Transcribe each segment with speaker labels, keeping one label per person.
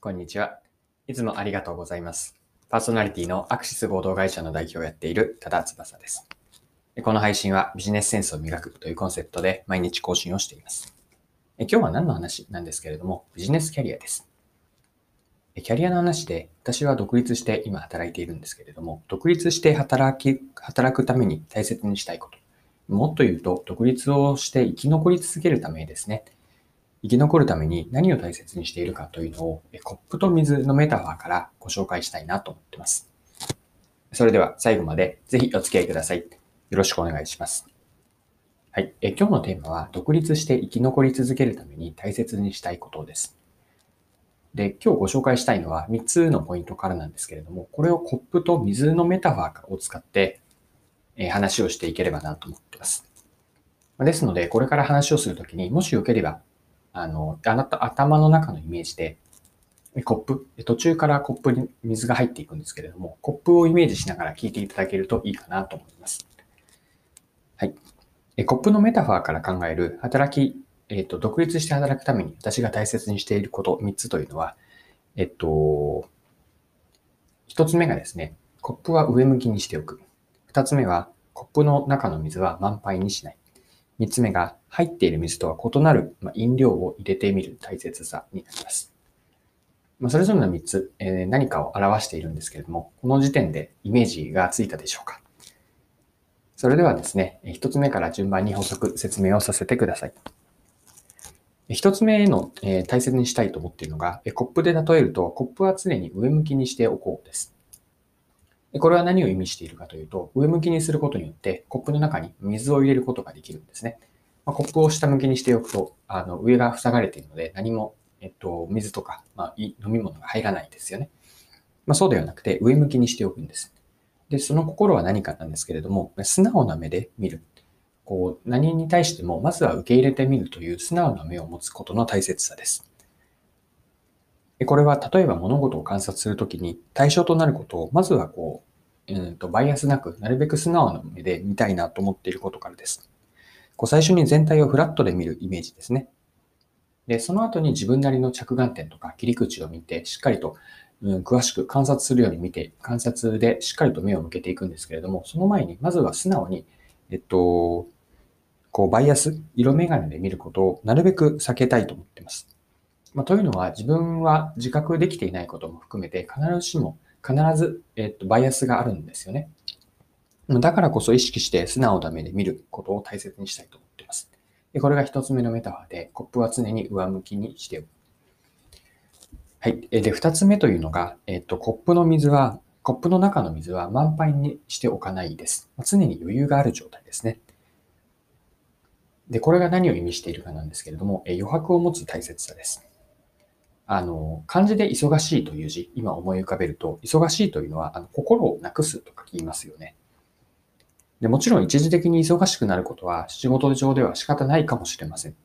Speaker 1: こんにちは。いつもありがとうございます。パーソナリティのアクシス合同会社の代表をやっている多田翼です。この配信はビジネスセンスを磨くというコンセプトで毎日更新をしています。今日は何の話なんですけれども、ビジネスキャリアです。キャリアの話で、私は独立して今働いているんですけれども、独立して働き、働くために大切にしたいこと。もっと言うと、独立をして生き残り続けるためですね。生き残るために何を大切にしているかというのを、コップと水のメタファーからご紹介したいなと思っています。それでは最後までぜひお付き合いください。よろしくお願いします。はい。え今日のテーマは、独立して生き残り続けるために大切にしたいことです。で、今日ご紹介したいのは3つのポイントからなんですけれども、これをコップと水のメタファーを使って、え話をしていければなと思っています。ですので、これから話をするときに、もしよければ、あの、あなた頭の中のイメージで、コップ、途中からコップに水が入っていくんですけれども、コップをイメージしながら聞いていただけるといいかなと思います。はい。コップのメタファーから考える働き、えっ、と、独立して働くために私が大切にしていること3つというのは、えっと、1つ目がですね、コップは上向きにしておく。2つ目は、コップの中の水は満杯にしない。3つ目が、入っている水とは異なる飲料を入れてみる大切さになります。ま、それぞれの3つ、え、何かを表しているんですけれども、この時点でイメージがついたでしょうか。それではですね、1つ目から順番に補足、説明をさせてください。1つ目の、え、大切にしたいと思っているのが、コップで例えると、コップは常に上向きにしておこうです。これは何を意味しているかというと、上向きにすることによって、コップの中に水を入れることができるんですね。まあ、コップを下向きにしておくと、あの上が塞がれているので、何も、えっと、水とか、まあ、飲み物が入らないですよね。まあ、そうではなくて、上向きにしておくんです。で、その心は何かなんですけれども、素直な目で見る。こう、何に対しても、まずは受け入れてみるという素直な目を持つことの大切さです。これは、例えば物事を観察するときに、対象となることを、まずはこう、うんと、バイアスなく、なるべく素直な目で見たいなと思っていることからです。こう最初に全体をフラットで見るイメージですね。で、その後に自分なりの着眼点とか切り口を見て、しっかりと、うん、詳しく観察するように見て、観察でしっかりと目を向けていくんですけれども、その前に、まずは素直に、えっと、こう、バイアス、色眼鏡で見ることをなるべく避けたいと思っています。まあ、というのは、自分は自覚できていないことも含めて、必ずしも、必ず、えっと、バイアスがあるんですよね。だからこそ意識して素直な目で見ることを大切にしたいと思っています。でこれが一つ目のメタファーで、コップは常に上向きにしておく。はい。で、二つ目というのが、えっと、コップの水は、コップの中の水は満杯にしておかないです。常に余裕がある状態ですね。で、これが何を意味しているかなんですけれども、え余白を持つ大切さです。あの、漢字で忙しいという字、今思い浮かべると、忙しいというのは、あの心をなくすとか言いますよね。でもちろん一時的に忙しくなることは仕事上では仕方ないかもしれません。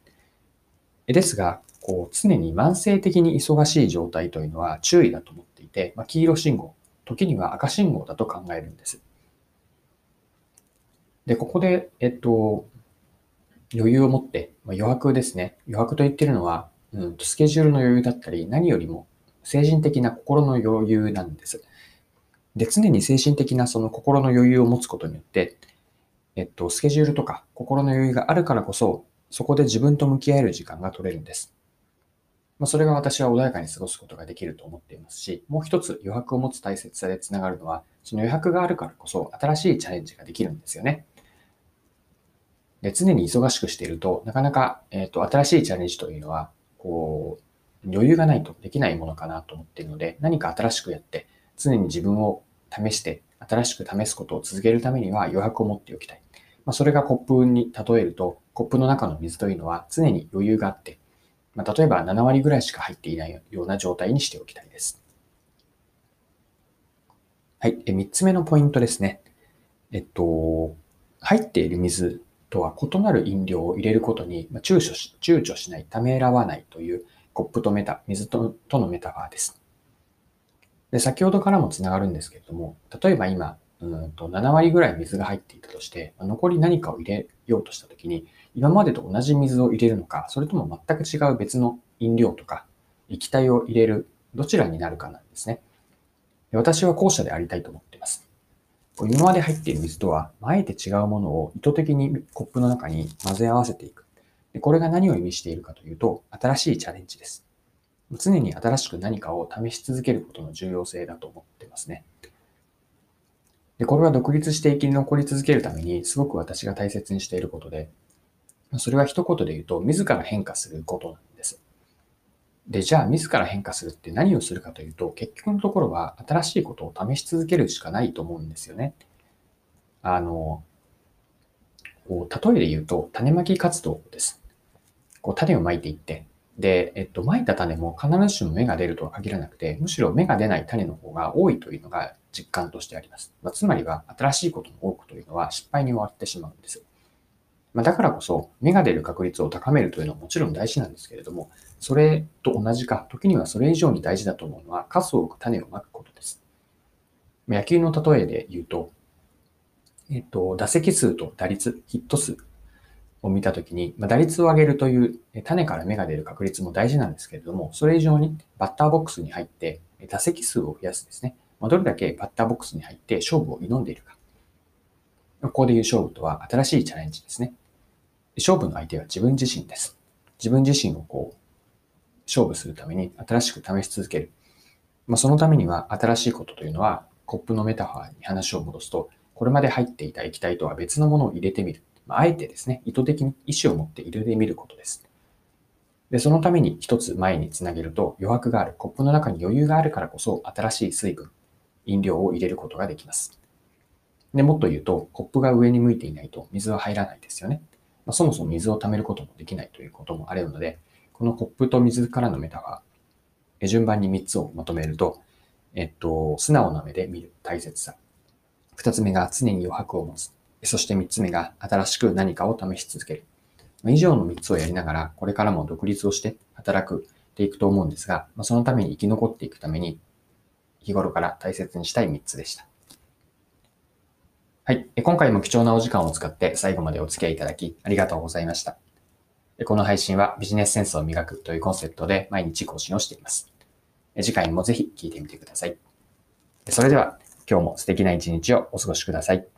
Speaker 1: ですが、こう常に慢性的に忙しい状態というのは注意だと思っていて、まあ、黄色信号、時には赤信号だと考えるんです。で、ここで、えっと、余裕を持って、まあ、余白ですね。余白と言ってるのは、うん、スケジュールの余裕だったり、何よりも精神的な心の余裕なんです。で、常に精神的なその心の余裕を持つことによって、えっと、スケジュールとか心の余裕があるからこそ、そこで自分と向き合える時間が取れるんです。まあ、それが私は穏やかに過ごすことができると思っていますし、もう一つ余白を持つ大切さでつながるのは、その余白があるからこそ新しいチャレンジができるんですよね。で、常に忙しくしていると、なかなか、えっと、新しいチャレンジというのは、こう、余裕がないとできないものかなと思っているので、何か新しくやって、常に自分を試して、新しく試すことを続けるためには余白を持っておきたい。まあ、それがコップに例えると、コップの中の水というのは常に余裕があって、まあ、例えば7割ぐらいしか入っていないような状態にしておきたいです。はい。3つ目のポイントですね。えっと、入っている水とは異なる飲料を入れることに躊躇し躊躇しない、ためらわないというコップとメタ、水ととのメタファーです。で、先ほどからもつながるんですけれども、例えば今、うんと7割ぐらい水が入っていたとして、残り何かを入れようとしたときに、今までと同じ水を入れるのか、それとも全く違う別の飲料とか液体を入れるどちらになるかなんですね。私は後者でありたいと思っています。今まで入っている水とは、あえて違うものを意図的にコップの中に混ぜ合わせていく。これが何を意味しているかというと、新しいチャレンジです。常に新しく何かを試し続けることの重要性だと思ってますね。で、これは独立して生き残り続けるために、すごく私が大切にしていることで、それは一言で言うと、自ら変化することなんです。で、じゃあ自ら変化するって何をするかというと、結局のところは新しいことを試し続けるしかないと思うんですよね。あの、こう例えで言うと、種まき活動です。こう種をまいていって、で、えっと、まいた種も必ずしも芽が出るとは限らなくて、むしろ芽が出ない種の方が多いというのが実感としてあります。まあ、つまりは、新しいことの多くというのは失敗に終わってしまうんです。まあ、だからこそ、芽が出る確率を高めるというのはもちろん大事なんですけれども、それと同じか、時にはそれ以上に大事だと思うのは、数多く種をまくことです。野球の例えで言うと、えっと、打席数と打率、ヒット数を見たときに、まあ、打率を上げるという種から芽が出る確率も大事なんですけれども、それ以上にバッターボックスに入って打席数を増やすですね。まあ、どれだけバッターボックスに入って勝負を挑んでいるか。ここで言う勝負とは新しいチャレンジですね。勝負の相手は自分自身です。自分自身をこう、勝負するために新しく試し続ける。まあ、そのためには新しいことというのは、コップのメタファーに話を戻すと、これまで入っていた液体とは別のものを入れてみる。まあ、あえてですね、意図的に意思を持って入れてみることです。で、そのために一つ前につなげると余白がある。コップの中に余裕があるからこそ新しい水分、飲料を入れることができます。で、もっと言うと、コップが上に向いていないと水は入らないですよね。まあ、そもそも水を溜めることもできないということもあるので、このコップと水からのメタは、順番に3つをまとめると、えっと、素直な目で見る大切さ。2つ目が常に余白を持つ。そして3つ目が新しく何かを試し続ける。以上の3つをやりながら、これからも独立をして働くっていくと思うんですが、そのために生き残っていくために、日頃から大切にしたい3つでした。はい。今回も貴重なお時間を使って最後までお付き合いいただきありがとうございました。この配信はビジネスセンスを磨くというコンセプトで毎日更新をしています。次回もぜひ聞いてみてください。それでは今日も素敵な一日をお過ごしください。